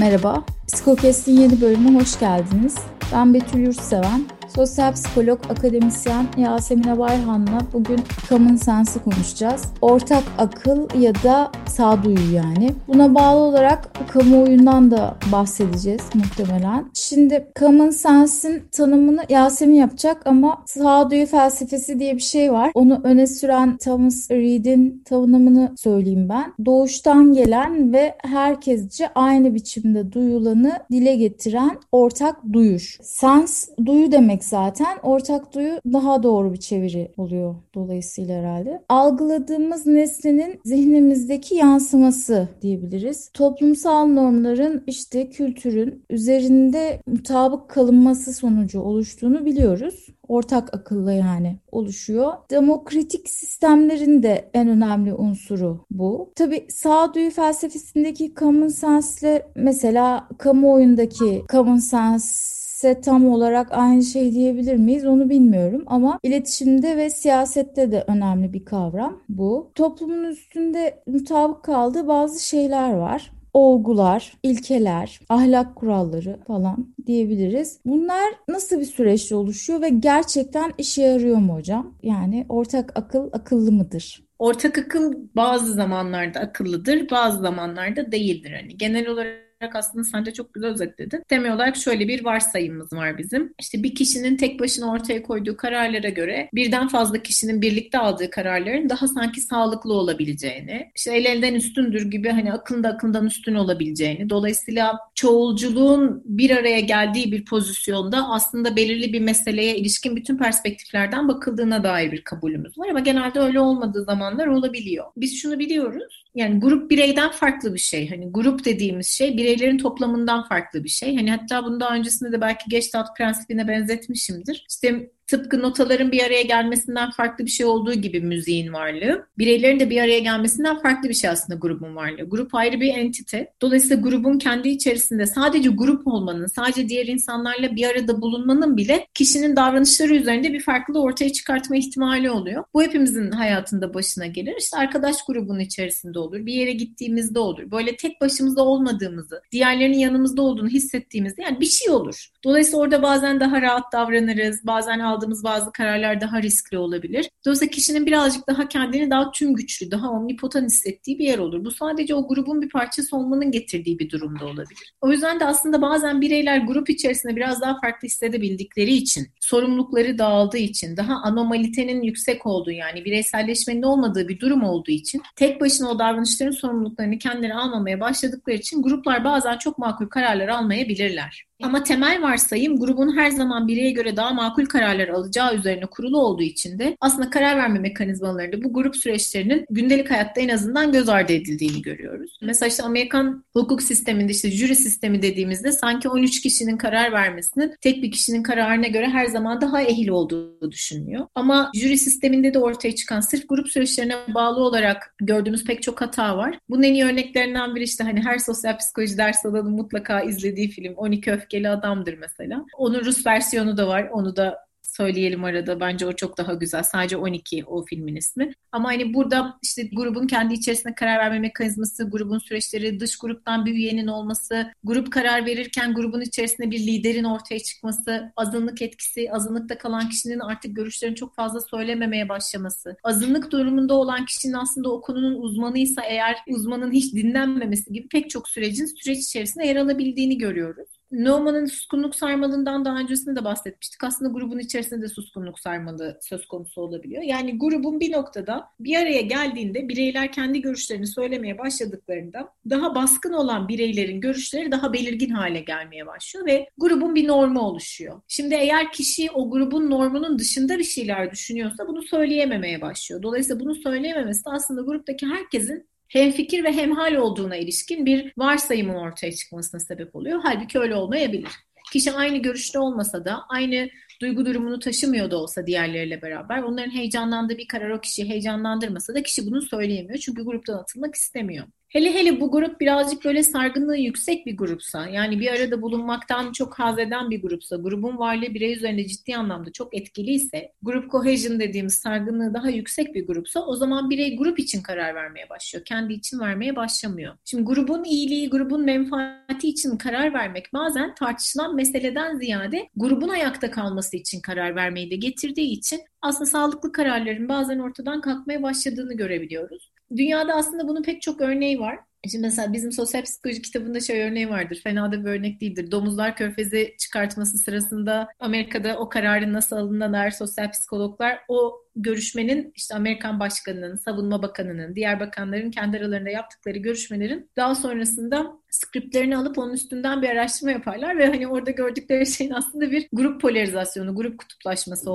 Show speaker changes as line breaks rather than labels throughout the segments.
Merhaba, Psikokest'in yeni bölümüne hoş geldiniz. Ben Betül Yurtseven, Sosyal psikolog, akademisyen Yasemin Bayhan'la bugün common sense'ı konuşacağız. Ortak akıl ya da sağduyu yani. Buna bağlı olarak kamuoyundan da bahsedeceğiz muhtemelen. Şimdi common sense'in tanımını Yasemin yapacak ama sağduyu felsefesi diye bir şey var. Onu öne süren Thomas Reid'in tanımını söyleyeyim ben. Doğuştan gelen ve herkesce aynı biçimde duyulanı dile getiren ortak duyuş. Sense duyu demek demek zaten. Ortak duyu daha doğru bir çeviri oluyor dolayısıyla herhalde. Algıladığımız nesnenin zihnimizdeki yansıması diyebiliriz. Toplumsal normların işte kültürün üzerinde mutabık kalınması sonucu oluştuğunu biliyoruz ortak akılla yani oluşuyor. Demokratik sistemlerin de en önemli unsuru bu. Tabi sağduyu felsefesindeki common sense ile mesela kamuoyundaki common sense ise tam olarak aynı şey diyebilir miyiz onu bilmiyorum ama iletişimde ve siyasette de önemli bir kavram bu. Toplumun üstünde mutabık kaldığı bazı şeyler var olgular, ilkeler, ahlak kuralları falan diyebiliriz. Bunlar nasıl bir süreçte oluşuyor ve gerçekten işe yarıyor mu hocam? Yani ortak akıl akıllı mıdır?
Ortak akıl bazı zamanlarda akıllıdır, bazı zamanlarda değildir. Hani genel olarak olarak aslında sen de çok güzel özetledin. Temel olarak şöyle bir varsayımımız var bizim. İşte bir kişinin tek başına ortaya koyduğu kararlara göre birden fazla kişinin birlikte aldığı kararların daha sanki sağlıklı olabileceğini, işte el elden üstündür gibi hani akılda akıldan üstün olabileceğini, dolayısıyla çoğulculuğun bir araya geldiği bir pozisyonda aslında belirli bir meseleye ilişkin bütün perspektiflerden bakıldığına dair bir kabulümüz var ama genelde öyle olmadığı zamanlar olabiliyor. Biz şunu biliyoruz. Yani grup bireyden farklı bir şey. Hani grup dediğimiz şey bireylerin toplamından farklı bir şey. Hani hatta bunu daha öncesinde de belki Gestalt prensibine benzetmişimdir. İşte tıpkı notaların bir araya gelmesinden farklı bir şey olduğu gibi müziğin varlığı, bireylerin de bir araya gelmesinden farklı bir şey aslında grubun varlığı. Grup ayrı bir entite. Dolayısıyla grubun kendi içerisinde sadece grup olmanın, sadece diğer insanlarla bir arada bulunmanın bile kişinin davranışları üzerinde bir farklılığı ortaya çıkartma ihtimali oluyor. Bu hepimizin hayatında başına gelir. İşte arkadaş grubunun içerisinde olur, bir yere gittiğimizde olur. Böyle tek başımızda olmadığımızı, diğerlerinin yanımızda olduğunu hissettiğimizde yani bir şey olur. Dolayısıyla orada bazen daha rahat davranırız, bazen aldığımız bazı kararlar daha riskli olabilir. Dolayısıyla kişinin birazcık daha kendini daha tüm güçlü, daha omnipotent hissettiği bir yer olur. Bu sadece o grubun bir parçası olmanın getirdiği bir durumda olabilir. O yüzden de aslında bazen bireyler grup içerisinde biraz daha farklı hissedebildikleri için, sorumlulukları dağıldığı için, daha anomalitenin yüksek olduğu yani bireyselleşmenin olmadığı bir durum olduğu için tek başına o davranışların sorumluluklarını kendileri almamaya başladıkları için gruplar bazen çok makul kararlar almayabilirler. Ama temel varsayım grubun her zaman bireye göre daha makul kararlar alacağı üzerine kurulu olduğu için de aslında karar verme mekanizmalarında bu grup süreçlerinin gündelik hayatta en azından göz ardı edildiğini görüyoruz. Mesela işte Amerikan hukuk sisteminde işte jüri sistemi dediğimizde sanki 13 kişinin karar vermesinin tek bir kişinin kararına göre her zaman daha ehil olduğu düşünülüyor. Ama jüri sisteminde de ortaya çıkan sırf grup süreçlerine bağlı olarak gördüğümüz pek çok hata var. Bunun en iyi örneklerinden biri işte hani her sosyal psikoloji ders alanı mutlaka izlediği film 12 Öfke öfkeli adamdır mesela. Onun Rus versiyonu da var. Onu da söyleyelim arada. Bence o çok daha güzel. Sadece 12 o filmin ismi. Ama hani burada işte grubun kendi içerisinde karar verme mekanizması, grubun süreçleri, dış gruptan bir üyenin olması, grup karar verirken grubun içerisinde bir liderin ortaya çıkması, azınlık etkisi, azınlıkta kalan kişinin artık görüşlerini çok fazla söylememeye başlaması, azınlık durumunda olan kişinin aslında o konunun uzmanıysa eğer uzmanın hiç dinlenmemesi gibi pek çok sürecin süreç içerisinde yer alabildiğini görüyoruz. Numan'ın suskunluk sarmalından daha öncesinde de bahsetmiştik. Aslında grubun içerisinde de suskunluk sarmalı söz konusu olabiliyor. Yani grubun bir noktada bir araya geldiğinde bireyler kendi görüşlerini söylemeye başladıklarında daha baskın olan bireylerin görüşleri daha belirgin hale gelmeye başlıyor ve grubun bir normu oluşuyor. Şimdi eğer kişi o grubun normunun dışında bir şeyler düşünüyorsa bunu söyleyememeye başlıyor. Dolayısıyla bunu söyleyememesi de aslında gruptaki herkesin hem fikir ve hemhal olduğuna ilişkin bir varsayımın ortaya çıkmasına sebep oluyor. Halbuki öyle olmayabilir. Kişi aynı görüşte olmasa da aynı duygu durumunu taşımıyor da olsa diğerleriyle beraber onların heyecanlandığı bir karar o kişiyi heyecanlandırmasa da kişi bunu söyleyemiyor. Çünkü gruptan atılmak istemiyor. Hele hele bu grup birazcık böyle sargınlığı yüksek bir grupsa, yani bir arada bulunmaktan çok haz eden bir grupsa, grubun varlığı birey üzerinde ciddi anlamda çok etkiliyse, grup cohesion dediğimiz sargınlığı daha yüksek bir grupsa o zaman birey grup için karar vermeye başlıyor. Kendi için vermeye başlamıyor. Şimdi grubun iyiliği, grubun menfaati için karar vermek bazen tartışılan meseleden ziyade grubun ayakta kalması için karar vermeyi de getirdiği için aslında sağlıklı kararların bazen ortadan kalkmaya başladığını görebiliyoruz. Dünyada aslında bunun pek çok örneği var. Şimdi mesela bizim sosyal psikoloji kitabında şey örneği vardır. Fena da bir örnek değildir. Domuzlar körfezi çıkartması sırasında Amerika'da o kararın nasıl alındığına dair sosyal psikologlar o görüşmenin işte Amerikan Başkanı'nın, Savunma Bakanı'nın, diğer bakanların kendi aralarında yaptıkları görüşmelerin daha sonrasında skriptlerini alıp onun üstünden bir araştırma yaparlar ve hani orada gördükleri şeyin aslında bir grup polarizasyonu, grup kutuplaşması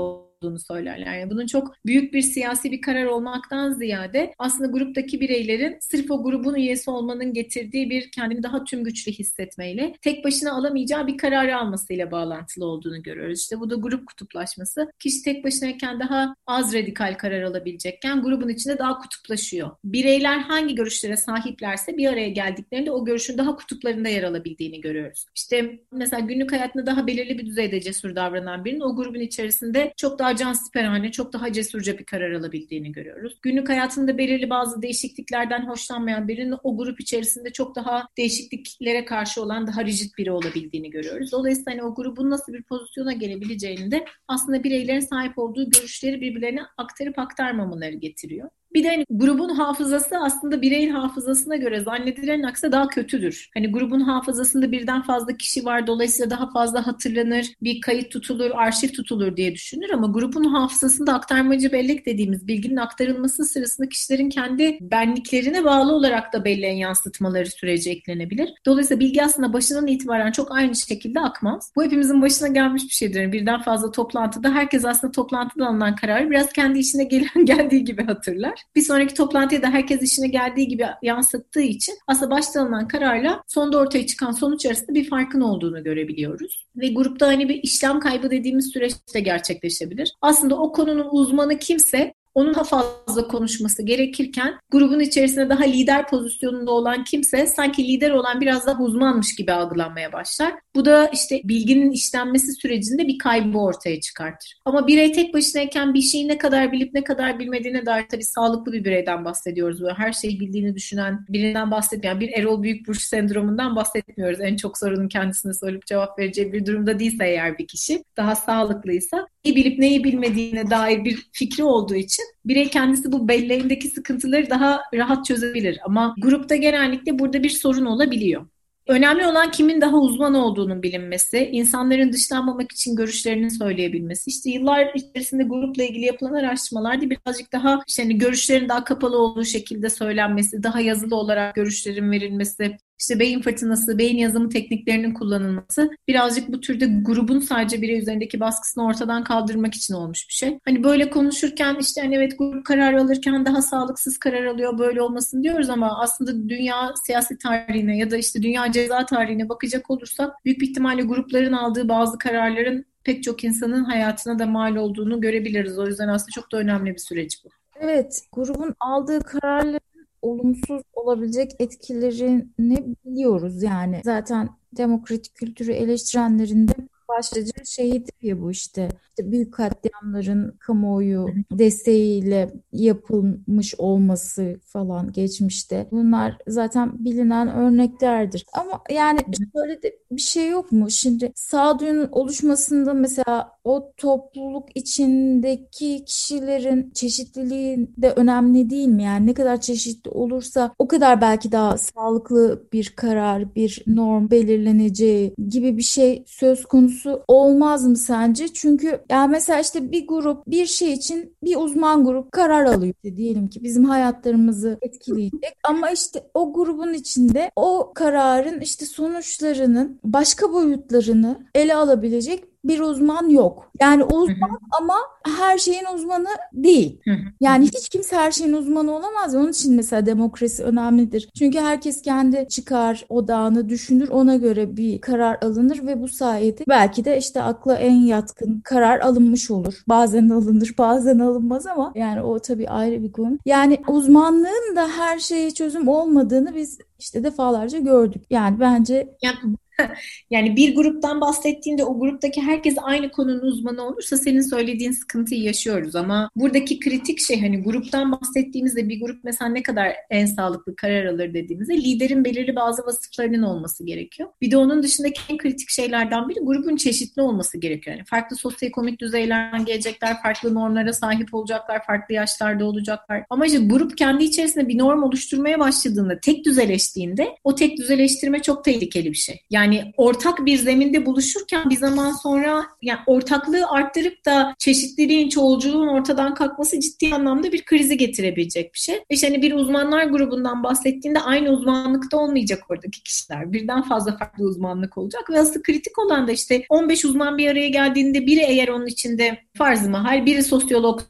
olduğunu söylerler. Yani bunun çok büyük bir siyasi bir karar olmaktan ziyade aslında gruptaki bireylerin sırf o grubun üyesi olmanın getirdiği bir kendini daha tüm güçlü hissetmeyle tek başına alamayacağı bir kararı almasıyla bağlantılı olduğunu görüyoruz. İşte bu da grup kutuplaşması. Kişi tek başınayken daha az radikal karar alabilecekken grubun içinde daha kutuplaşıyor. Bireyler hangi görüşlere sahiplerse bir araya geldiklerinde o görüşün daha kutuplarında yer alabildiğini görüyoruz. İşte mesela günlük hayatında daha belirli bir düzeyde cesur davranan birinin o grubun içerisinde çok daha cansiperhane, çok daha cesurca bir karar alabildiğini görüyoruz. Günlük hayatında belirli bazı değişikliklerden hoşlanmayan birinin o grup içerisinde çok daha değişikliklere karşı olan daha rigid biri olabildiğini görüyoruz. Dolayısıyla hani o grubun nasıl bir pozisyona gelebileceğini de aslında bireylerin sahip olduğu görüşleri birbirlerine aktarıp aktarmamaları getiriyor. Bir de hani grubun hafızası aslında bireyin hafızasına göre zannedilenin aksine daha kötüdür. Hani grubun hafızasında birden fazla kişi var dolayısıyla daha fazla hatırlanır, bir kayıt tutulur, arşiv tutulur diye düşünür ama grubun hafızasında aktarmacı bellek dediğimiz bilginin aktarılması sırasında kişilerin kendi benliklerine bağlı olarak da belleğin yansıtmaları süreci eklenebilir. Dolayısıyla bilgi aslında başından itibaren çok aynı şekilde akmaz. Bu hepimizin başına gelmiş bir şeydir. Yani birden fazla toplantıda herkes aslında toplantıda alınan kararı biraz kendi işine gelen geldiği gibi hatırlar bir sonraki toplantıya da herkes işine geldiği gibi yansıttığı için aslında başta alınan kararla sonda ortaya çıkan sonuç arasında bir farkın olduğunu görebiliyoruz. Ve grupta hani bir işlem kaybı dediğimiz süreçte gerçekleşebilir. Aslında o konunun uzmanı kimse onun daha fazla konuşması gerekirken grubun içerisinde daha lider pozisyonunda olan kimse sanki lider olan biraz daha uzmanmış gibi algılanmaya başlar. Bu da işte bilginin işlenmesi sürecinde bir kaybı ortaya çıkartır. Ama birey tek başınayken bir şeyi ne kadar bilip ne kadar bilmediğine dair tabii sağlıklı bir bireyden bahsediyoruz. Böyle her şeyi bildiğini düşünen birinden bahsetmiyoruz. Yani bir Erol Büyükburç sendromundan bahsetmiyoruz. En çok sorunun kendisine sorup cevap vereceği bir durumda değilse eğer bir kişi daha sağlıklıysa neyi bilip neyi bilmediğine dair bir fikri olduğu için birey kendisi bu belleğindeki sıkıntıları daha rahat çözebilir. Ama grupta genellikle burada bir sorun olabiliyor. Önemli olan kimin daha uzman olduğunun bilinmesi, insanların dışlanmamak için görüşlerini söyleyebilmesi. İşte yıllar içerisinde grupla ilgili yapılan araştırmalarda birazcık daha işte hani görüşlerin daha kapalı olduğu şekilde söylenmesi, daha yazılı olarak görüşlerin verilmesi, işte beyin fırtınası, beyin yazımı tekniklerinin kullanılması birazcık bu türde grubun sadece birey üzerindeki baskısını ortadan kaldırmak için olmuş bir şey. Hani böyle konuşurken işte hani evet grup karar alırken daha sağlıksız karar alıyor böyle olmasın diyoruz ama aslında dünya siyasi tarihine ya da işte dünya ceza tarihine bakacak olursak büyük bir ihtimalle grupların aldığı bazı kararların pek çok insanın hayatına da mal olduğunu görebiliriz. O yüzden aslında çok da önemli bir süreç bu.
Evet, grubun aldığı kararların olumsuz olabilecek etkilerini biliyoruz yani. Zaten demokratik kültürü eleştirenlerin de başlıca şeyidir ya bu işte. işte büyük katliamların kamuoyu desteğiyle yapılmış olması falan geçmişte. Bunlar zaten bilinen örneklerdir. Ama yani böyle de bir şey yok mu? Şimdi sağduyunun oluşmasında mesela o topluluk içindeki kişilerin çeşitliliği de önemli değil mi? Yani ne kadar çeşitli olursa o kadar belki daha sağlıklı bir karar, bir norm belirleneceği gibi bir şey söz konusu olmaz mı sence? Çünkü yani mesela işte bir grup bir şey için bir uzman grup karar alıyor. İşte diyelim ki bizim hayatlarımızı etkileyecek ama işte o grubun içinde o kararın işte sonuçlarının başka boyutlarını ele alabilecek bir uzman yok. Yani uzman ama her şeyin uzmanı değil. Yani hiç kimse her şeyin uzmanı olamaz. Onun için mesela demokrasi önemlidir. Çünkü herkes kendi çıkar odağını düşünür. Ona göre bir karar alınır ve bu sayede belki de işte akla en yatkın karar alınmış olur. Bazen alınır, bazen alınmaz ama yani o tabii ayrı bir konu. Yani uzmanlığın da her şeye çözüm olmadığını biz işte defalarca gördük. Yani bence
yani yani bir gruptan bahsettiğinde o gruptaki herkes aynı konunun uzmanı olursa senin söylediğin sıkıntıyı yaşıyoruz ama buradaki kritik şey hani gruptan bahsettiğimizde bir grup mesela ne kadar en sağlıklı karar alır dediğimizde liderin belirli bazı vasıflarının olması gerekiyor. Bir de onun dışındaki en kritik şeylerden biri grubun çeşitli olması gerekiyor. Yani farklı sosyoekonomik düzeylerden gelecekler, farklı normlara sahip olacaklar, farklı yaşlarda olacaklar. Ama işte grup kendi içerisinde bir norm oluşturmaya başladığında, tek düzeleştiğinde o tek düzeleştirme çok tehlikeli bir şey. Yani yani ortak bir zeminde buluşurken bir zaman sonra yani ortaklığı arttırıp da çeşitliliğin, çoğulculuğun ortadan kalkması ciddi anlamda bir krizi getirebilecek bir şey. İşte hani bir uzmanlar grubundan bahsettiğinde aynı uzmanlıkta olmayacak oradaki kişiler. Birden fazla farklı uzmanlık olacak ve asıl kritik olan da işte 15 uzman bir araya geldiğinde biri eğer onun içinde farz mahal biri sosyolog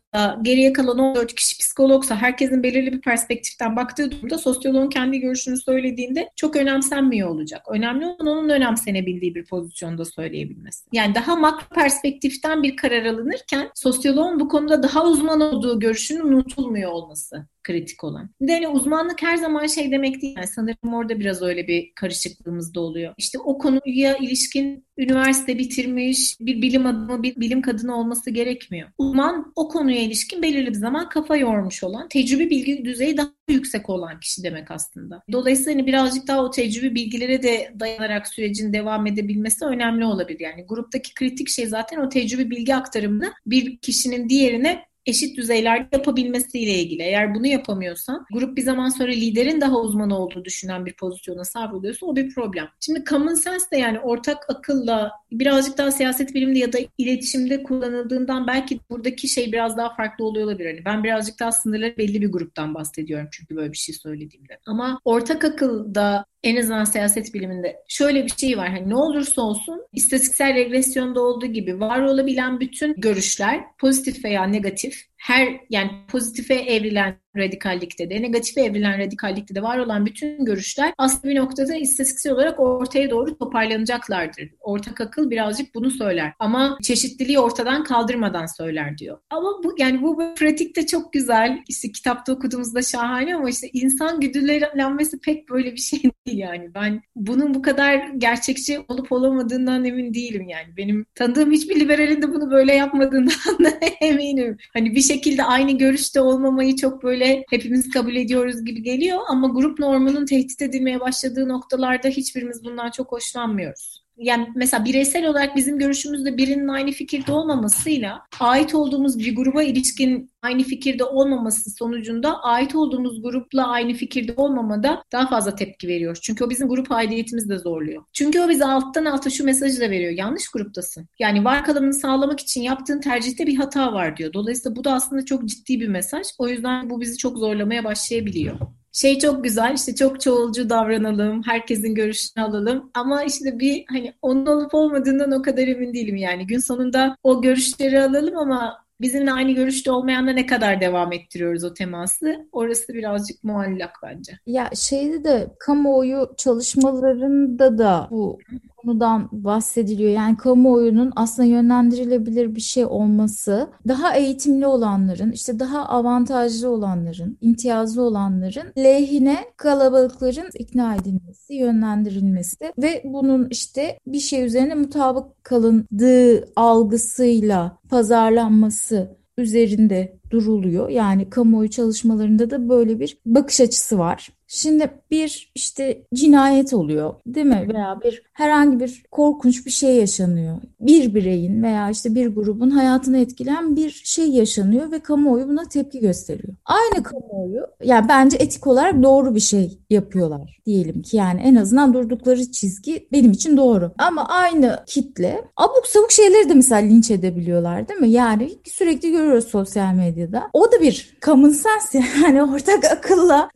geriye kalan 14 kişi psikologsa herkesin belirli bir perspektiften baktığı durumda sosyoloğun kendi görüşünü söylediğinde çok önemsenmiyor olacak. Önemli olan onun önemsenebildiği bir pozisyonda söyleyebilmesi. Yani daha makro perspektiften bir karar alınırken sosyoloğun bu konuda daha uzman olduğu görüşünün unutulmuyor olması kritik olan. Yani uzmanlık her zaman şey demek değil. Yani sanırım orada biraz öyle bir karışıklığımız da oluyor. İşte o konuya ilişkin üniversite bitirmiş bir bilim adamı, bir bilim kadını olması gerekmiyor. Uzman o konuya ilişkin belirli bir zaman kafa yormuş olan, tecrübe bilgi düzeyi daha yüksek olan kişi demek aslında. Dolayısıyla hani birazcık daha o tecrübe bilgilere de dayanarak sürecin devam edebilmesi önemli olabilir. Yani gruptaki kritik şey zaten o tecrübe bilgi aktarımını bir kişinin diğerine eşit düzeylerde yapabilmesiyle ilgili. Eğer bunu yapamıyorsan grup bir zaman sonra liderin daha uzman olduğu düşünen bir pozisyona savruluyorsa o bir problem. Şimdi common sense de yani ortak akılla birazcık daha siyaset bilimde ya da iletişimde kullanıldığından belki buradaki şey biraz daha farklı oluyor olabilir. Hani ben birazcık daha sınırları belli bir gruptan bahsediyorum çünkü böyle bir şey söylediğimde. Ama ortak akılda en azından siyaset biliminde şöyle bir şey var. Hani ne olursa olsun istatistiksel regresyonda olduğu gibi var olabilen bütün görüşler pozitif veya negatif her yani pozitife evrilen radikallikte de, negatife evrilen radikallikte de var olan bütün görüşler aslında bir noktada istatistiksel olarak ortaya doğru toparlanacaklardır. Ortak akıl birazcık bunu söyler. Ama çeşitliliği ortadan kaldırmadan söyler diyor. Ama bu yani bu pratikte çok güzel. İşte kitapta okuduğumuzda şahane ama işte insan güdülenmesi pek böyle bir şey değil yani. Ben bunun bu kadar gerçekçi olup olamadığından emin değilim yani. Benim tanıdığım hiçbir liberalin de bunu böyle yapmadığından da eminim. Hani bir şekilde aynı görüşte olmamayı çok böyle böyle hepimiz kabul ediyoruz gibi geliyor ama grup normunun tehdit edilmeye başladığı noktalarda hiçbirimiz bundan çok hoşlanmıyoruz yani mesela bireysel olarak bizim görüşümüzde birinin aynı fikirde olmamasıyla ait olduğumuz bir gruba ilişkin aynı fikirde olmaması sonucunda ait olduğumuz grupla aynı fikirde olmamada daha fazla tepki veriyoruz. Çünkü o bizim grup aidiyetimizi de zorluyor. Çünkü o bize alttan alta şu mesajı da veriyor. Yanlış gruptasın. Yani var kalanını sağlamak için yaptığın tercihte bir hata var diyor. Dolayısıyla bu da aslında çok ciddi bir mesaj. O yüzden bu bizi çok zorlamaya başlayabiliyor şey çok güzel işte çok çoğulcu davranalım, herkesin görüşünü alalım ama işte bir hani onun olup olmadığından o kadar emin değilim yani. Gün sonunda o görüşleri alalım ama bizimle aynı görüşte olmayanla ne kadar devam ettiriyoruz o teması? Orası birazcık muallak bence.
Ya şeyde de kamuoyu çalışmalarında da bu konudan bahsediliyor. Yani kamuoyunun aslında yönlendirilebilir bir şey olması, daha eğitimli olanların, işte daha avantajlı olanların, imtiyazlı olanların lehine kalabalıkların ikna edilmesi, yönlendirilmesi ve bunun işte bir şey üzerine mutabık kalındığı algısıyla pazarlanması üzerinde duruluyor. Yani kamuoyu çalışmalarında da böyle bir bakış açısı var. Şimdi bir işte cinayet oluyor değil mi? Veya bir herhangi bir korkunç bir şey yaşanıyor. Bir bireyin veya işte bir grubun hayatını etkileyen bir şey yaşanıyor ve kamuoyu buna tepki gösteriyor. Aynı kamuoyu yani bence etik olarak doğru bir şey yapıyorlar diyelim ki yani en azından durdukları çizgi benim için doğru. Ama aynı kitle abuk sabuk şeyleri de mesela linç edebiliyorlar değil mi? Yani sürekli görüyoruz sosyal medyada. O da bir common sense yani ortak akılla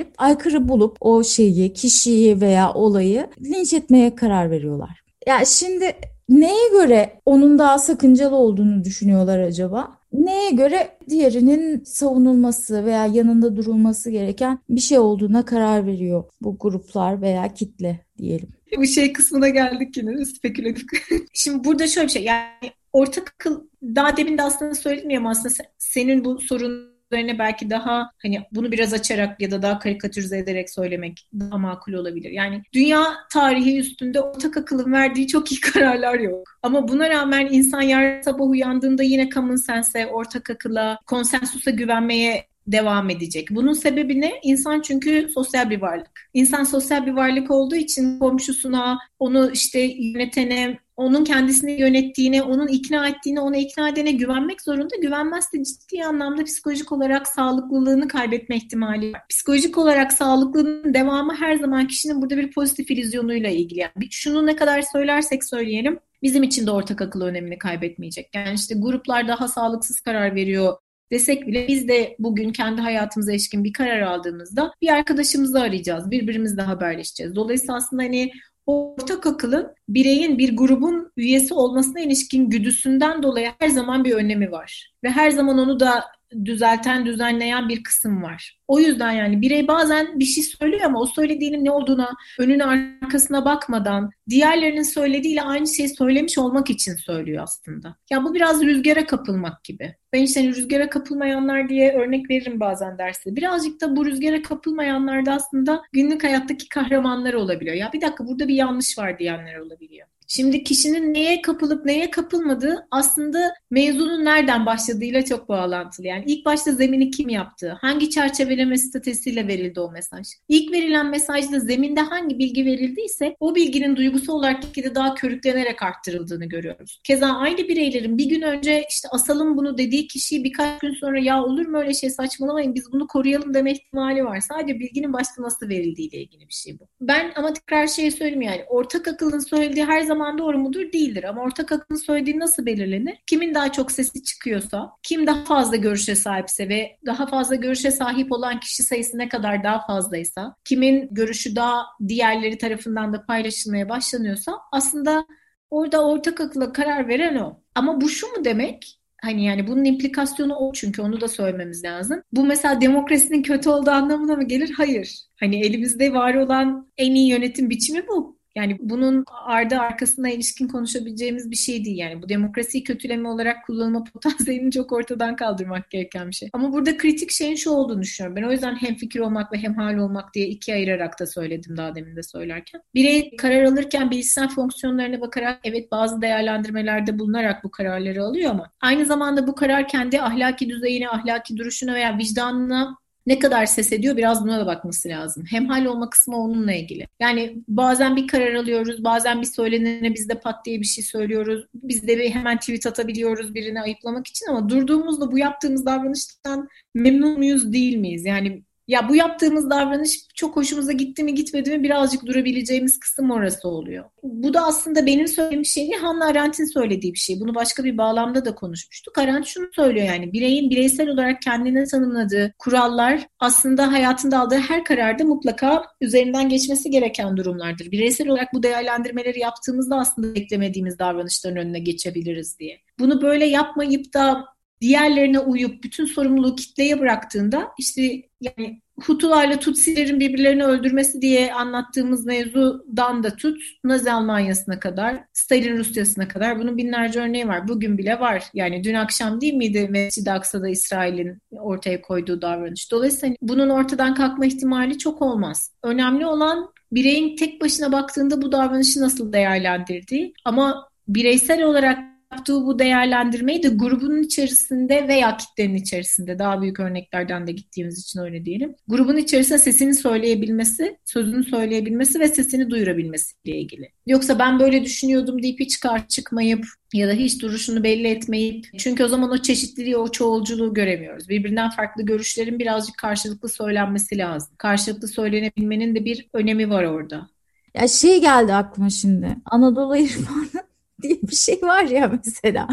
değerlendirip aykırı bulup o şeyi, kişiyi veya olayı linç etmeye karar veriyorlar. Ya yani şimdi neye göre onun daha sakıncalı olduğunu düşünüyorlar acaba? Neye göre diğerinin savunulması veya yanında durulması gereken bir şey olduğuna karar veriyor bu gruplar veya kitle diyelim.
Bu şey kısmına geldik yine spekülatif. Şimdi burada şöyle bir şey yani ortak akıl daha demin de aslında söyledim ya aslında senin bu sorun üzerine belki daha hani bunu biraz açarak ya da daha karikatürize ederek söylemek daha makul olabilir. Yani dünya tarihi üstünde ortak akılın verdiği çok iyi kararlar yok. Ama buna rağmen insan yarın sabah uyandığında yine common sense'e, ortak akıla, konsensusa güvenmeye devam edecek. Bunun sebebi ne? İnsan çünkü sosyal bir varlık. İnsan sosyal bir varlık olduğu için komşusuna, onu işte yönetene, onun kendisini yönettiğine, onun ikna ettiğine, ona ikna edene güvenmek zorunda. Güvenmezse ciddi anlamda psikolojik olarak sağlıklılığını kaybetme ihtimali var. Psikolojik olarak sağlıklılığının devamı her zaman kişinin burada bir pozitif illüzyonuyla ilgili. Yani şunu ne kadar söylersek söyleyelim bizim için de ortak akıl önemini kaybetmeyecek. Yani işte gruplar daha sağlıksız karar veriyor desek bile biz de bugün kendi hayatımıza ilişkin bir karar aldığımızda bir arkadaşımızı arayacağız. Birbirimizle haberleşeceğiz. Dolayısıyla aslında hani ortak akılın bireyin bir grubun üyesi olmasına ilişkin güdüsünden dolayı her zaman bir önemi var. Ve her zaman onu da düzelten, düzenleyen bir kısım var. O yüzden yani birey bazen bir şey söylüyor ama o söylediğinin ne olduğuna, önüne arkasına bakmadan diğerlerinin söylediğiyle aynı şeyi söylemiş olmak için söylüyor aslında. Ya bu biraz rüzgara kapılmak gibi. Ben işte hani rüzgara kapılmayanlar diye örnek veririm bazen derste. Birazcık da bu rüzgara kapılmayanlar da aslında günlük hayattaki kahramanlar olabiliyor. Ya bir dakika burada bir yanlış var diyenler olabiliyor. Şimdi kişinin neye kapılıp neye kapılmadığı aslında mevzunun nereden başladığıyla çok bağlantılı. Yani ilk başta zemini kim yaptı? Hangi çerçeveleme statüsüyle verildi o mesaj? İlk verilen mesajda zeminde hangi bilgi verildiyse o bilginin duygusu olarak gitgide daha körüklenerek arttırıldığını görüyoruz. Keza aynı bireylerin bir gün önce işte asalım bunu dediği kişiyi birkaç gün sonra ya olur mu öyle şey saçmalamayın biz bunu koruyalım deme ihtimali var. Sadece bilginin başta nasıl verildiğiyle ilgili bir şey bu. Ben ama tekrar şey söyleyeyim yani ortak akılın söylediği her zaman zaman doğru mudur? Değildir. Ama ortak akılın söylediği nasıl belirlenir? Kimin daha çok sesi çıkıyorsa, kim daha fazla görüşe sahipse ve daha fazla görüşe sahip olan kişi sayısı ne kadar daha fazlaysa, kimin görüşü daha diğerleri tarafından da paylaşılmaya başlanıyorsa aslında orada ortak akıla karar veren o. Ama bu şu mu demek? Hani yani bunun implikasyonu o çünkü onu da söylememiz lazım. Bu mesela demokrasinin kötü olduğu anlamına mı gelir? Hayır. Hani elimizde var olan en iyi yönetim biçimi bu. Yani bunun ardı arkasına ilişkin konuşabileceğimiz bir şey değil. Yani bu demokrasiyi kötüleme olarak kullanılma potansiyelini çok ortadan kaldırmak gereken bir şey. Ama burada kritik şeyin şu olduğunu düşünüyorum. Ben o yüzden hem fikir olmak ve hem hal olmak diye iki ayırarak da söyledim daha demin de söylerken. Birey karar alırken bilişsel fonksiyonlarına bakarak evet bazı değerlendirmelerde bulunarak bu kararları alıyor ama aynı zamanda bu karar kendi ahlaki düzeyine, ahlaki duruşuna veya vicdanına ne kadar ses ediyor biraz buna da bakması lazım. Hemhal olma kısmı onunla ilgili. Yani bazen bir karar alıyoruz, bazen bir söylenene biz de pat diye bir şey söylüyoruz. Biz de bir hemen tweet atabiliyoruz birini ayıplamak için ama durduğumuzda bu yaptığımız davranıştan memnun muyuz değil miyiz? Yani ya bu yaptığımız davranış çok hoşumuza gitti mi gitmedi mi birazcık durabileceğimiz kısım orası oluyor. Bu da aslında benim söylediğim şey değil Hannah Arendt'in söylediği bir şey. Bunu başka bir bağlamda da konuşmuştuk. Arendt şunu söylüyor yani bireyin bireysel olarak kendine tanımladığı kurallar aslında hayatında aldığı her kararda mutlaka üzerinden geçmesi gereken durumlardır. Bireysel olarak bu değerlendirmeleri yaptığımızda aslında beklemediğimiz davranışların önüne geçebiliriz diye. Bunu böyle yapmayıp da diğerlerine uyup bütün sorumluluğu kitleye bıraktığında işte yani Hutularla Tutsilerin birbirlerini öldürmesi diye anlattığımız mevzudan da tut Nazi Almanya'sına kadar, Stalin Rusya'sına kadar bunun binlerce örneği var. Bugün bile var. Yani dün akşam değil miydi Mescid-i Aksa'da İsrail'in ortaya koyduğu davranış. Dolayısıyla bunun ortadan kalkma ihtimali çok olmaz. Önemli olan bireyin tek başına baktığında bu davranışı nasıl değerlendirdiği ama bireysel olarak yaptığı bu değerlendirmeyi de grubun içerisinde veya kitlenin içerisinde daha büyük örneklerden de gittiğimiz için öyle diyelim. Grubun içerisinde sesini söyleyebilmesi, sözünü söyleyebilmesi ve sesini duyurabilmesiyle ilgili. Yoksa ben böyle düşünüyordum deyip hiç çıkar çıkmayıp ya da hiç duruşunu belli etmeyip çünkü o zaman o çeşitliliği, o çoğulculuğu göremiyoruz. Birbirinden farklı görüşlerin birazcık karşılıklı söylenmesi lazım. Karşılıklı söylenebilmenin de bir önemi var orada.
Ya şey geldi aklıma şimdi. Anadolu İrfanı diye bir şey var ya mesela.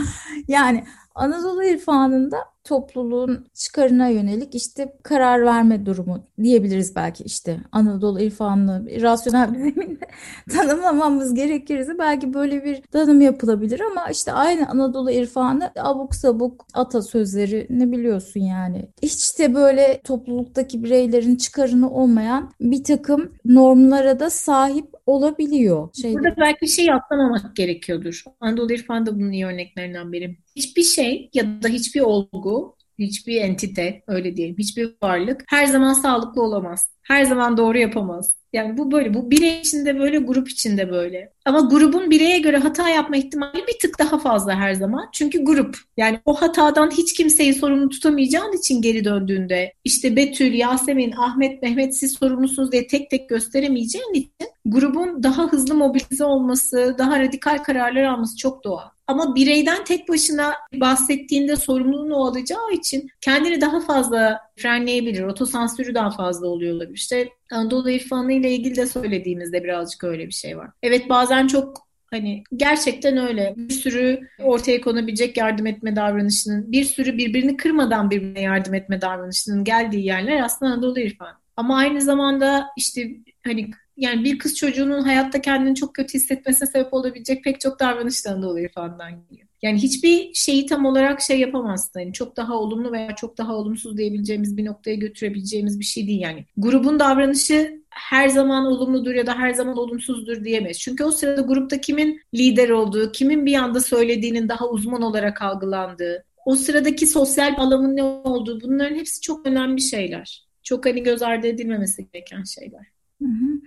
Yani Anadolu irfanında topluluğun çıkarına yönelik işte karar verme durumu diyebiliriz belki işte Anadolu irfanını rasyonel bir zeminde tanımlamamız gerekirse belki böyle bir tanım yapılabilir ama işte aynı Anadolu irfanı abuk sabuk atasözleri ne biliyorsun yani. Hiç de böyle topluluktaki bireylerin çıkarını olmayan bir takım normlara da sahip olabiliyor.
Şeyde. Burada belki bir şey atlamamak gerekiyordur. Anadolu irfanı da bunun iyi örneklerinden biri. Hiçbir şey ya da hiçbir olgu hiçbir entite öyle diyelim hiçbir varlık her zaman sağlıklı olamaz. Her zaman doğru yapamaz. Yani bu böyle. Bu birey içinde böyle, grup içinde böyle. Ama grubun bireye göre hata yapma ihtimali bir tık daha fazla her zaman. Çünkü grup. Yani o hatadan hiç kimseyi sorumlu tutamayacağın için geri döndüğünde işte Betül, Yasemin, Ahmet, Mehmet siz sorumlusunuz diye tek tek gösteremeyeceğin için grubun daha hızlı mobilize olması, daha radikal kararlar alması çok doğal. Ama bireyden tek başına bahsettiğinde sorumluluğunu o alacağı için kendini daha fazla frenleyebilir. Otosansürü daha fazla oluyor olabilir. İşte Anadolu irfanı ile ilgili de söylediğimizde birazcık öyle bir şey var. Evet bazen çok Hani gerçekten öyle. Bir sürü ortaya konabilecek yardım etme davranışının, bir sürü birbirini kırmadan birbirine yardım etme davranışının geldiği yerler aslında Anadolu irfanı. Ama aynı zamanda işte hani yani bir kız çocuğunun hayatta kendini çok kötü hissetmesine sebep olabilecek pek çok davranıştan dolayı falan geliyor. Yani hiçbir şeyi tam olarak şey yapamazsın. Yani çok daha olumlu veya çok daha olumsuz diyebileceğimiz bir noktaya götürebileceğimiz bir şey değil yani. Grubun davranışı her zaman olumludur ya da her zaman olumsuzdur diyemeyiz. Çünkü o sırada grupta kimin lider olduğu, kimin bir anda söylediğinin daha uzman olarak algılandığı, o sıradaki sosyal bağlamın ne olduğu bunların hepsi çok önemli şeyler. Çok hani göz ardı edilmemesi gereken şeyler.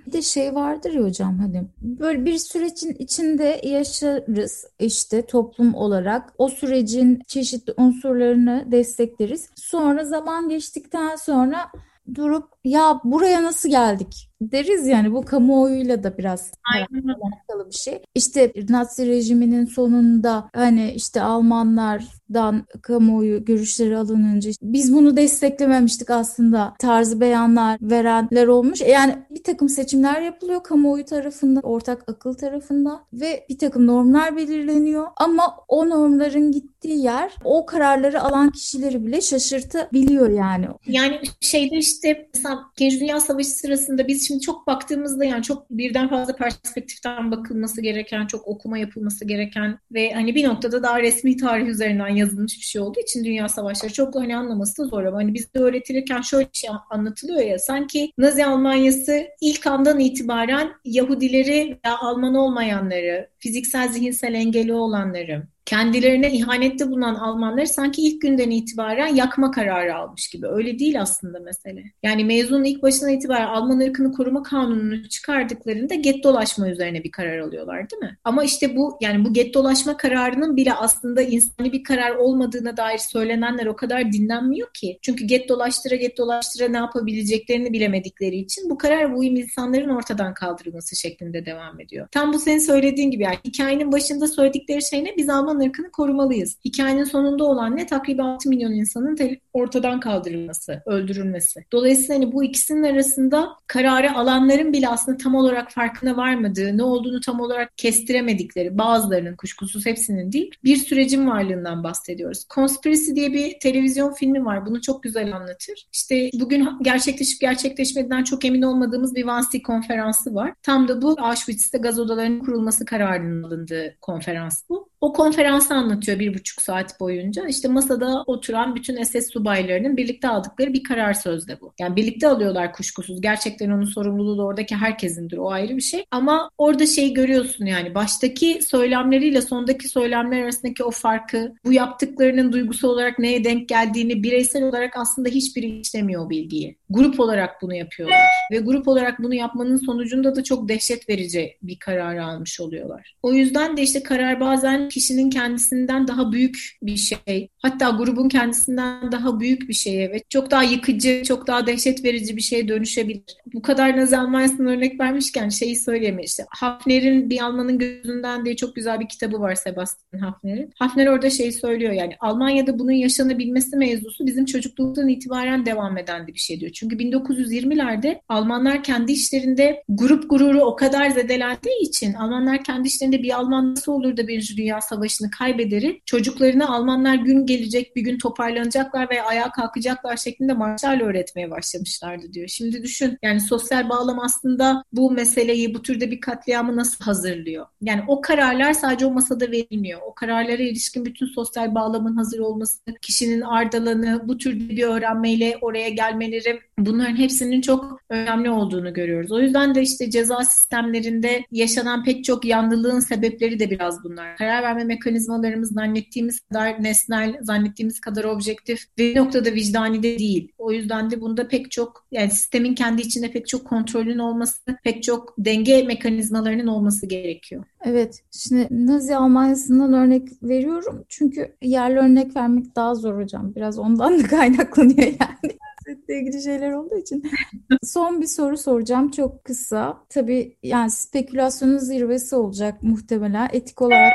Bir de şey vardır ya hocam hani böyle bir sürecin içinde yaşarız işte toplum olarak o sürecin çeşitli unsurlarını destekleriz. Sonra zaman geçtikten sonra durup ya buraya nasıl geldik deriz yani bu kamuoyuyla da biraz alakalı bir şey. İşte Nazi rejiminin sonunda hani işte Almanlardan kamuoyu görüşleri alınınca biz bunu desteklememiştik aslında tarzı beyanlar verenler olmuş. Yani bir takım seçimler yapılıyor kamuoyu tarafından, ortak akıl tarafından ve bir takım normlar belirleniyor. Ama o normların gittiği yer o kararları alan kişileri bile şaşırtabiliyor yani.
Yani şeyde işte mesela İkinci Dünya Savaşı sırasında biz şimdi çok baktığımızda yani çok birden fazla perspektiften bakılması gereken, çok okuma yapılması gereken ve hani bir noktada daha resmi tarih üzerinden yazılmış bir şey olduğu için dünya savaşları çok hani anlaması da zor ama hani bizde öğretilirken şöyle şey anlatılıyor ya sanki Nazi Almanyası ilk andan itibaren Yahudileri veya Alman olmayanları, fiziksel zihinsel engeli olanları, kendilerine ihanette bulunan Almanları sanki ilk günden itibaren yakma kararı almış gibi. Öyle değil aslında mesele. Yani mezunun ilk başından itibaren Alman ırkını koruma kanununu çıkardıklarında get dolaşma üzerine bir karar alıyorlar değil mi? Ama işte bu yani bu get dolaşma kararının bile aslında insani bir karar olmadığına dair söylenenler o kadar dinlenmiyor ki. Çünkü get dolaştıra get dolaştıra ne yapabileceklerini bilemedikleri için bu karar bu insanların ortadan kaldırılması şeklinde devam ediyor. Tam bu senin söylediğin gibi yani hikayenin başında söyledikleri şey ne? Biz Alman ırkını korumalıyız. Hikayenin sonunda olan ne? Takribi 6 milyon insanın ortadan kaldırılması, öldürülmesi. Dolayısıyla hani bu ikisinin arasında kararı alanların bile aslında tam olarak farkına varmadığı, ne olduğunu tam olarak kestiremedikleri, bazılarının kuşkusuz hepsinin değil, bir sürecin varlığından bahsediyoruz. Conspiracy diye bir televizyon filmi var. Bunu çok güzel anlatır. İşte bugün gerçekleşip gerçekleşmediğinden çok emin olmadığımız bir Wannsee konferansı var. Tam da bu Auschwitz'te gaz odalarının kurulması kararının alındığı konferans bu. O konferansı anlatıyor bir buçuk saat boyunca. İşte masada oturan bütün SS subaylarının birlikte aldıkları bir karar sözde bu. Yani birlikte alıyorlar kuşkusuz. Gerçekten onun sorumluluğu da oradaki herkesindir. O ayrı bir şey. Ama orada şey görüyorsun yani baştaki söylemleriyle sondaki söylemler arasındaki o farkı, bu yaptıklarının duygusal olarak neye denk geldiğini bireysel olarak aslında hiçbiri işlemiyor o bilgiyi. Grup olarak bunu yapıyorlar. Ve grup olarak bunu yapmanın sonucunda da çok dehşet verici bir karar almış oluyorlar. O yüzden de işte karar bazen kişinin kendisinden daha büyük bir şey. Hatta grubun kendisinden daha büyük bir şeye ve çok daha yıkıcı, çok daha dehşet verici bir şeye dönüşebilir. Bu kadar Nazi Almanya'sından örnek vermişken şeyi söyleyeyim işte. Hafner'in Bir Almanın Gözünden diye çok güzel bir kitabı var Sebastian Hafner'in. Hafner orada şeyi söylüyor yani Almanya'da bunun yaşanabilmesi mevzusu bizim çocukluktan itibaren devam eden bir şey diyor. Çünkü 1920'lerde Almanlar kendi işlerinde grup gururu o kadar zedelendiği için Almanlar kendi işlerinde bir Alman nasıl olur da Birinci Dünya Savaşı'nı kaybederi çocuklarına Almanlar gün gelecek bir gün toparlanacaklar ve ayağa kalkacaklar şeklinde marşlarla öğretmeye başlamışlardı diyor. Şimdi düşün yani sosyal bağlam aslında bu meseleyi bu türde bir katliamı nasıl hazırlıyor? Yani o kararlar sadece o masada verilmiyor. O kararlara ilişkin bütün sosyal bağlamın hazır olması, kişinin ardalanı, bu türde bir öğrenmeyle oraya gelmeleri bunların hepsinin çok önemli olduğunu görüyoruz. O yüzden de işte ceza sistemlerinde yaşanan pek çok yanlılığın sebepleri de biraz bunlar. Karar verme mekanizmalarımız zannettiğimiz kadar nesnel, zannettiğimiz kadar objektif ve noktada vicdani de değil. O yüzden de bunda pek çok yani sistemin kendi içinde pek çok kontrolün olması, pek çok denge mekanizmalarının olması gerekiyor.
Evet, şimdi Nazi Almanya'sından örnek veriyorum. Çünkü yerli örnek vermek daha zor hocam. Biraz ondan da kaynaklanıyor yani siyasetle ilgili şeyler olduğu için. Son bir soru soracağım çok kısa. Tabii yani spekülasyonun zirvesi olacak muhtemelen. Etik olarak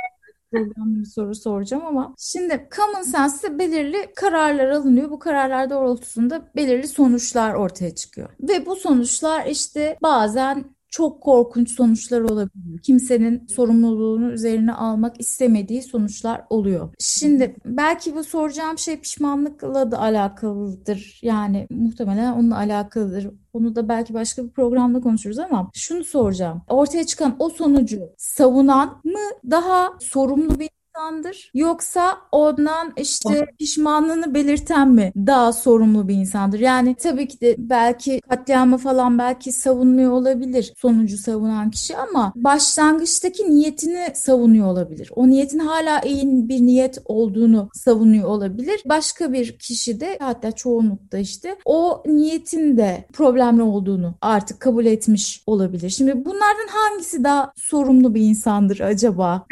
programlı bir soru soracağım ama şimdi common sense'te belirli kararlar alınıyor. Bu kararlar doğrultusunda belirli sonuçlar ortaya çıkıyor. Ve bu sonuçlar işte bazen çok korkunç sonuçlar olabiliyor. Kimsenin sorumluluğunu üzerine almak istemediği sonuçlar oluyor. Şimdi belki bu soracağım şey pişmanlıkla da alakalıdır. Yani muhtemelen onunla alakalıdır. Onu da belki başka bir programda konuşuruz ama şunu soracağım. Ortaya çıkan o sonucu savunan mı daha sorumlu bir insandır yoksa ondan işte pişmanlığını belirten mi daha sorumlu bir insandır? Yani tabii ki de belki katliamı falan belki savunmuyor olabilir sonucu savunan kişi ama başlangıçtaki niyetini savunuyor olabilir. O niyetin hala iyi bir niyet olduğunu savunuyor olabilir. Başka bir kişi de hatta çoğunlukta işte o niyetin de problemli olduğunu artık kabul etmiş olabilir. Şimdi bunlardan hangisi daha sorumlu bir insandır acaba?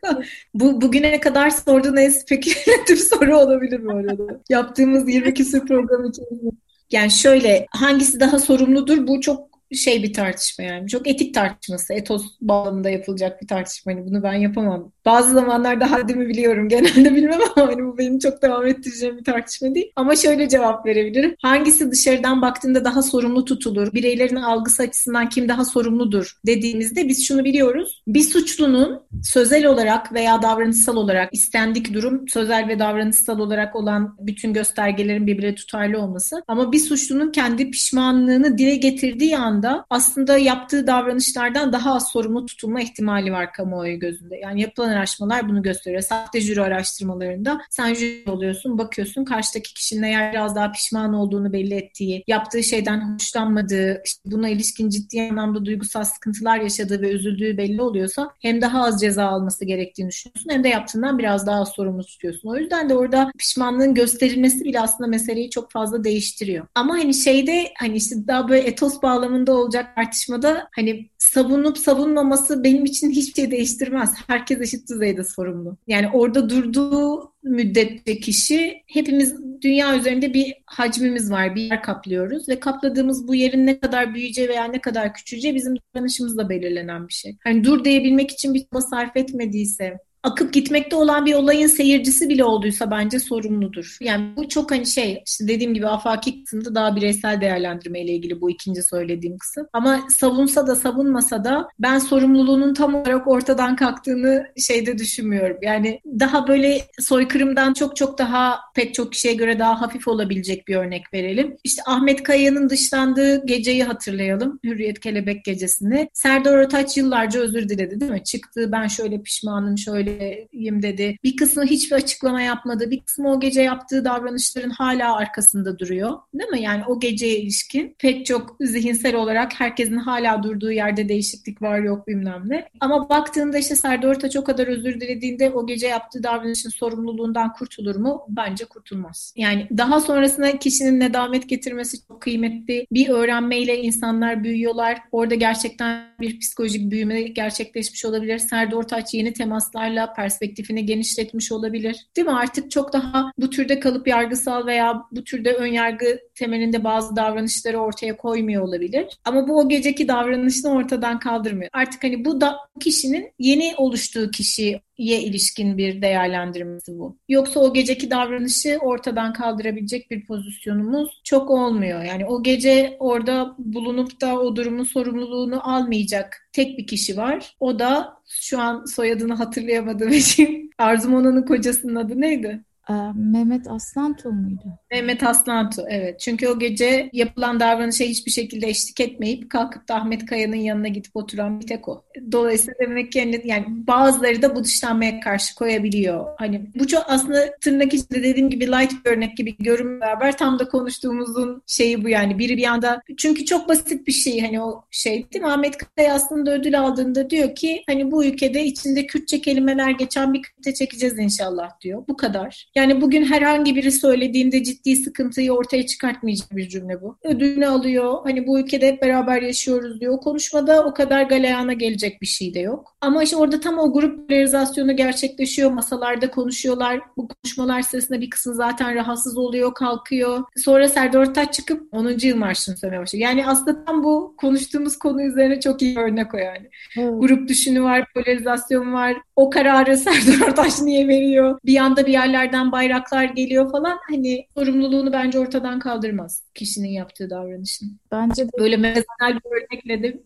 bu, bu bugüne kadar sorduğun en spekülatif soru olabilir bu arada. Yaptığımız 20 küsur program içerisinde. Yani şöyle hangisi daha sorumludur bu çok şey bir tartışma yani. Çok etik tartışması. Etos bağlamında yapılacak bir tartışma. Hani bunu ben yapamam. Bazı zamanlarda haddimi biliyorum. Genelde bilmem ama hani bu benim çok devam ettireceğim bir tartışma değil. Ama şöyle cevap verebilirim. Hangisi dışarıdan baktığında daha sorumlu tutulur? Bireylerin algısı açısından kim daha sorumludur dediğimizde biz şunu biliyoruz. Bir suçlunun sözel olarak veya davranışsal olarak istendik durum sözel ve davranışsal olarak olan bütün göstergelerin birbirine tutarlı olması. Ama bir suçlunun kendi pişmanlığını dile getirdiği an anda aslında yaptığı davranışlardan daha az sorumlu tutulma ihtimali var kamuoyu gözünde. Yani yapılan araştırmalar bunu gösteriyor. Sahte jüri araştırmalarında sen jüri oluyorsun, bakıyorsun karşıdaki kişinin eğer biraz daha pişman olduğunu belli ettiği, yaptığı şeyden hoşlanmadığı, işte buna ilişkin ciddi anlamda duygusal sıkıntılar yaşadığı ve üzüldüğü belli oluyorsa hem daha az ceza alması gerektiğini düşünüyorsun hem de yaptığından biraz daha az sorumlu tutuyorsun. O yüzden de orada pişmanlığın gösterilmesi bile aslında meseleyi çok fazla değiştiriyor. Ama hani şeyde hani işte daha böyle etos bağlamında sonunda olacak tartışmada hani savunup savunmaması benim için hiçbir şey değiştirmez. Herkes eşit düzeyde sorumlu. Yani orada durduğu müddetçe kişi hepimiz dünya üzerinde bir hacmimiz var, bir yer kaplıyoruz ve kapladığımız bu yerin ne kadar büyüyeceği veya ne kadar küçüleceği bizim davranışımızla belirlenen bir şey. Hani dur diyebilmek için bir çaba sarf etmediyse, akıp gitmekte olan bir olayın seyircisi bile olduysa bence sorumludur. Yani bu çok hani şey işte dediğim gibi afaki kısımda daha bireysel değerlendirme ile ilgili bu ikinci söylediğim kısım. Ama savunsa da savunmasa da ben sorumluluğunun tam olarak ortadan kalktığını şeyde düşünmüyorum. Yani daha böyle soykırımdan çok çok daha pek çok kişiye göre daha hafif olabilecek bir örnek verelim. İşte Ahmet Kaya'nın dışlandığı geceyi hatırlayalım. Hürriyet Kelebek Gecesi'ni. Serdar Ortaç yıllarca özür diledi değil mi? Çıktı ben şöyle pişmanım şöyle böyleyim dedi. Bir kısmı hiçbir açıklama yapmadı. Bir kısmı o gece yaptığı davranışların hala arkasında duruyor. Değil mi? Yani o geceye ilişkin pek çok zihinsel olarak herkesin hala durduğu yerde değişiklik var yok bilmem ne. Ama baktığında işte Serdar Ortaç o kadar özür dilediğinde o gece yaptığı davranışın sorumluluğundan kurtulur mu? Bence kurtulmaz. Yani daha sonrasında kişinin nedamet getirmesi çok kıymetli. Bir öğrenmeyle insanlar büyüyorlar. Orada gerçekten bir psikolojik büyüme gerçekleşmiş olabilir. Serdar Ortaç yeni temaslarla perspektifini genişletmiş olabilir. Değil mi? Artık çok daha bu türde kalıp yargısal veya bu türde ön yargı temelinde bazı davranışları ortaya koymuyor olabilir. Ama bu o geceki davranışını ortadan kaldırmıyor. Artık hani bu da kişinin yeni oluştuğu kişi ye ilişkin bir değerlendirmesi bu. Yoksa o geceki davranışı ortadan kaldırabilecek bir pozisyonumuz çok olmuyor. Yani o gece orada bulunup da o durumun sorumluluğunu almayacak tek bir kişi var. O da şu an soyadını hatırlayamadığım için Arzu Mona'nın kocasının adı neydi?
Ee, Mehmet Aslantu muydu?
Mehmet Aslantu evet. Çünkü o gece yapılan davranışa hiçbir şekilde eşlik etmeyip kalkıp da Ahmet Kaya'nın yanına gidip oturan bir tek o. Dolayısıyla demek ki yani bazıları da bu dışlanmaya karşı koyabiliyor. Hani bu çok aslında tırnak içinde dediğim gibi light bir örnek gibi görünme beraber tam da konuştuğumuzun şeyi bu yani. Biri bir anda çünkü çok basit bir şey hani o şey değil mi? Ahmet Kaya aslında ödül aldığında diyor ki hani bu ülkede içinde Kürtçe kelimeler geçen bir Kürtçe çekeceğiz inşallah diyor. Bu kadar. Yani bugün herhangi biri söylediğinde ciddi sıkıntıyı ortaya çıkartmayacak bir cümle bu. Ödülünü alıyor. Hani bu ülkede hep beraber yaşıyoruz diyor. O konuşmada o kadar galeyana gelecek bir şey de yok. Ama işte orada tam o grup polarizasyonu gerçekleşiyor. Masalarda konuşuyorlar. Bu konuşmalar sırasında bir kısım zaten rahatsız oluyor, kalkıyor. Sonra Serdar Ortaç çıkıp 10. yıl marşını söylemeye başlıyor. Yani aslında tam bu konuştuğumuz konu üzerine çok iyi örnek o yani. Evet. Grup düşünü var, polarizasyon var. O kararı Serdar Ortaç niye veriyor? Bir anda bir yerlerden bayraklar geliyor falan hani sorumluluğunu bence ortadan kaldırmaz kişinin yaptığı davranışın.
Bence de.
Böyle mesela bir örnekle de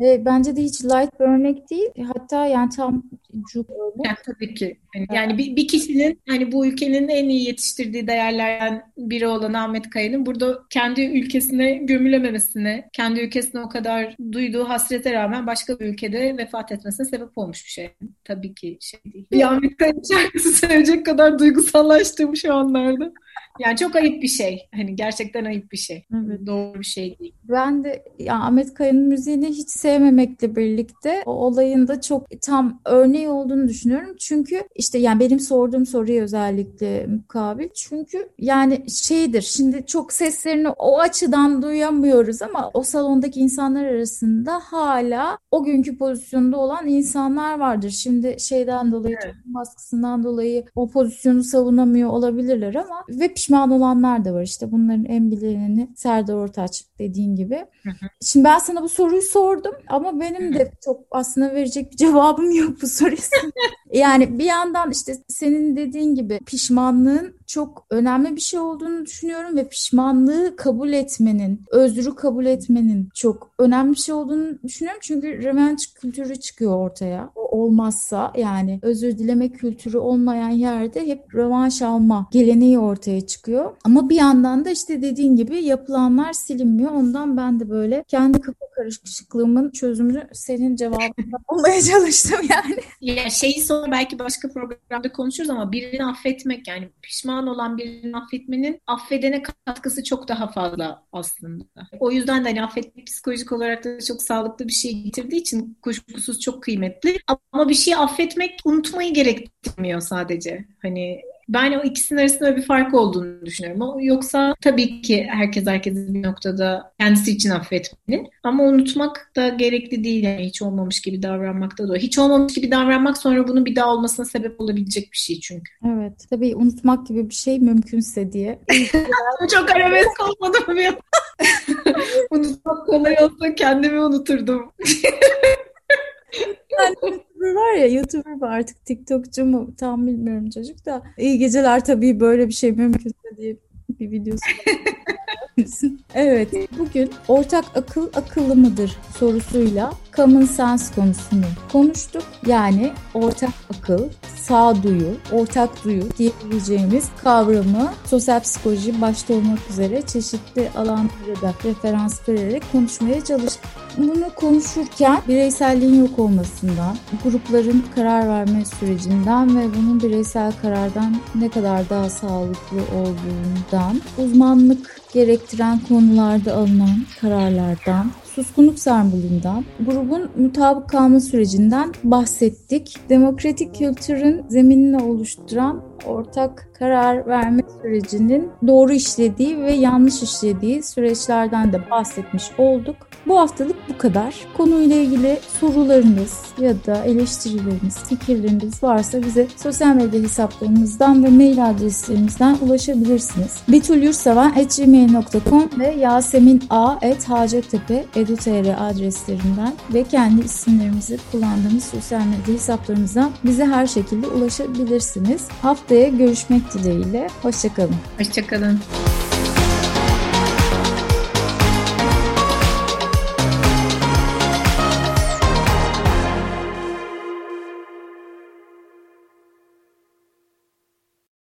e, bence de hiç light bir örnek değil. Hatta yani tam cuk
Yani tabii ki. Yani, yani bir, bir kişinin hani bu ülkenin en iyi yetiştirdiği değerlerden biri olan Ahmet Kaya'nın burada kendi ülkesine gömülememesine, kendi ülkesine o kadar duyduğu hasrete rağmen başka bir ülkede vefat etmesine sebep olmuş bir şey. Tabii ki şey değil. Bir Ahmet Kaya şarkısı söyleyecek kadar duygusallaştığım şu anlarda. Yani çok ayıp bir şey. Hani gerçekten ayıp bir şey. Evet. Doğru bir şey değil.
Ben de ya Ahmet Kaya'nın müziğini hiç sevmemekle birlikte o olayın da çok tam örneği olduğunu düşünüyorum. Çünkü işte yani benim sorduğum soruya özellikle mukabil. Çünkü yani şeydir şimdi çok seslerini o açıdan duyamıyoruz ama o salondaki insanlar arasında hala o günkü pozisyonda olan insanlar vardır. Şimdi şeyden dolayı, evet. baskısından dolayı o pozisyonu savunamıyor olabilirler ama ve pişman olanlar da var. İşte bunların en bilineni Serdar Ortaç dediğin gibi. Hı hı. Şimdi ben sana bu soruyu sordum ama benim de çok aslında verecek bir cevabım yok bu soruya. yani bir yandan işte senin dediğin gibi pişmanlığın çok önemli bir şey olduğunu düşünüyorum ve pişmanlığı kabul etmenin, özrü kabul etmenin çok önemli bir şey olduğunu düşünüyorum. Çünkü revenge kültürü çıkıyor ortaya. O olmazsa yani özür dileme kültürü olmayan yerde hep rövanş alma geleneği ortaya çıkıyor. Ama bir yandan da işte dediğin gibi yapılanlar silinmiyor. Ondan ben de böyle kendi kafa karışıklığımın çözümünü senin cevabında bulmaya çalıştım yani.
Ya şeyi sonra belki başka programda konuşuruz ama birini affetmek yani pişman olan birini affetmenin affedene katkısı çok daha fazla aslında. O yüzden de hani affetmek psikolojik olarak da çok sağlıklı bir şey getirdiği için kuşkusuz çok kıymetli. Ama bir şeyi affetmek unutmayı gerektirmiyor sadece. Hani ben o ikisinin arasında bir fark olduğunu düşünüyorum. Yoksa tabii ki herkes herkesi bir noktada kendisi için affetmeli. Ama unutmak da gerekli değil. Yani hiç olmamış gibi davranmak da doğru. Hiç olmamış gibi davranmak sonra bunun bir daha olmasına sebep olabilecek bir şey çünkü.
Evet. Tabii unutmak gibi bir şey mümkünse diye.
Çok arabesk olmadı mı? unutmak kolay olsa kendimi unuturdum.
YouTuber var ya YouTuber mu artık TikTokçu mu tam bilmiyorum çocuk da. İyi geceler tabii böyle bir şey mümkünse diye bir videosu evet, bugün ortak akıl akıllı mıdır sorusuyla common sense konusunu konuştuk. Yani ortak akıl, sağduyu, ortak duyu diyebileceğimiz kavramı sosyal psikoloji başta olmak üzere çeşitli alanlara da referans vererek konuşmaya çalıştık. Bunu konuşurken bireyselliğin yok olmasından, grupların karar verme sürecinden ve bunun bireysel karardan ne kadar daha sağlıklı olduğundan, uzmanlık gerektiren konularda alınan kararlardan, suskunluk sembolünden, grubun mutabık kalma sürecinden bahsettik. Demokratik kültürün zeminini oluşturan ortak karar verme sürecinin doğru işlediği ve yanlış işlediği süreçlerden de bahsetmiş olduk. Bu haftalık bu kadar. Konuyla ilgili sorularınız ya da eleştirileriniz, fikirleriniz varsa bize sosyal medya hesaplarımızdan ve mail adreslerimizden ulaşabilirsiniz. bitulyurseven.gmail.com ve yasemin.a.hacettepe.edu.tr adreslerinden ve kendi isimlerimizi kullandığımız sosyal medya hesaplarımızdan bize her şekilde ulaşabilirsiniz. Haftaya görüşmek dileğiyle. Hoşçakalın.
Hoşçakalın.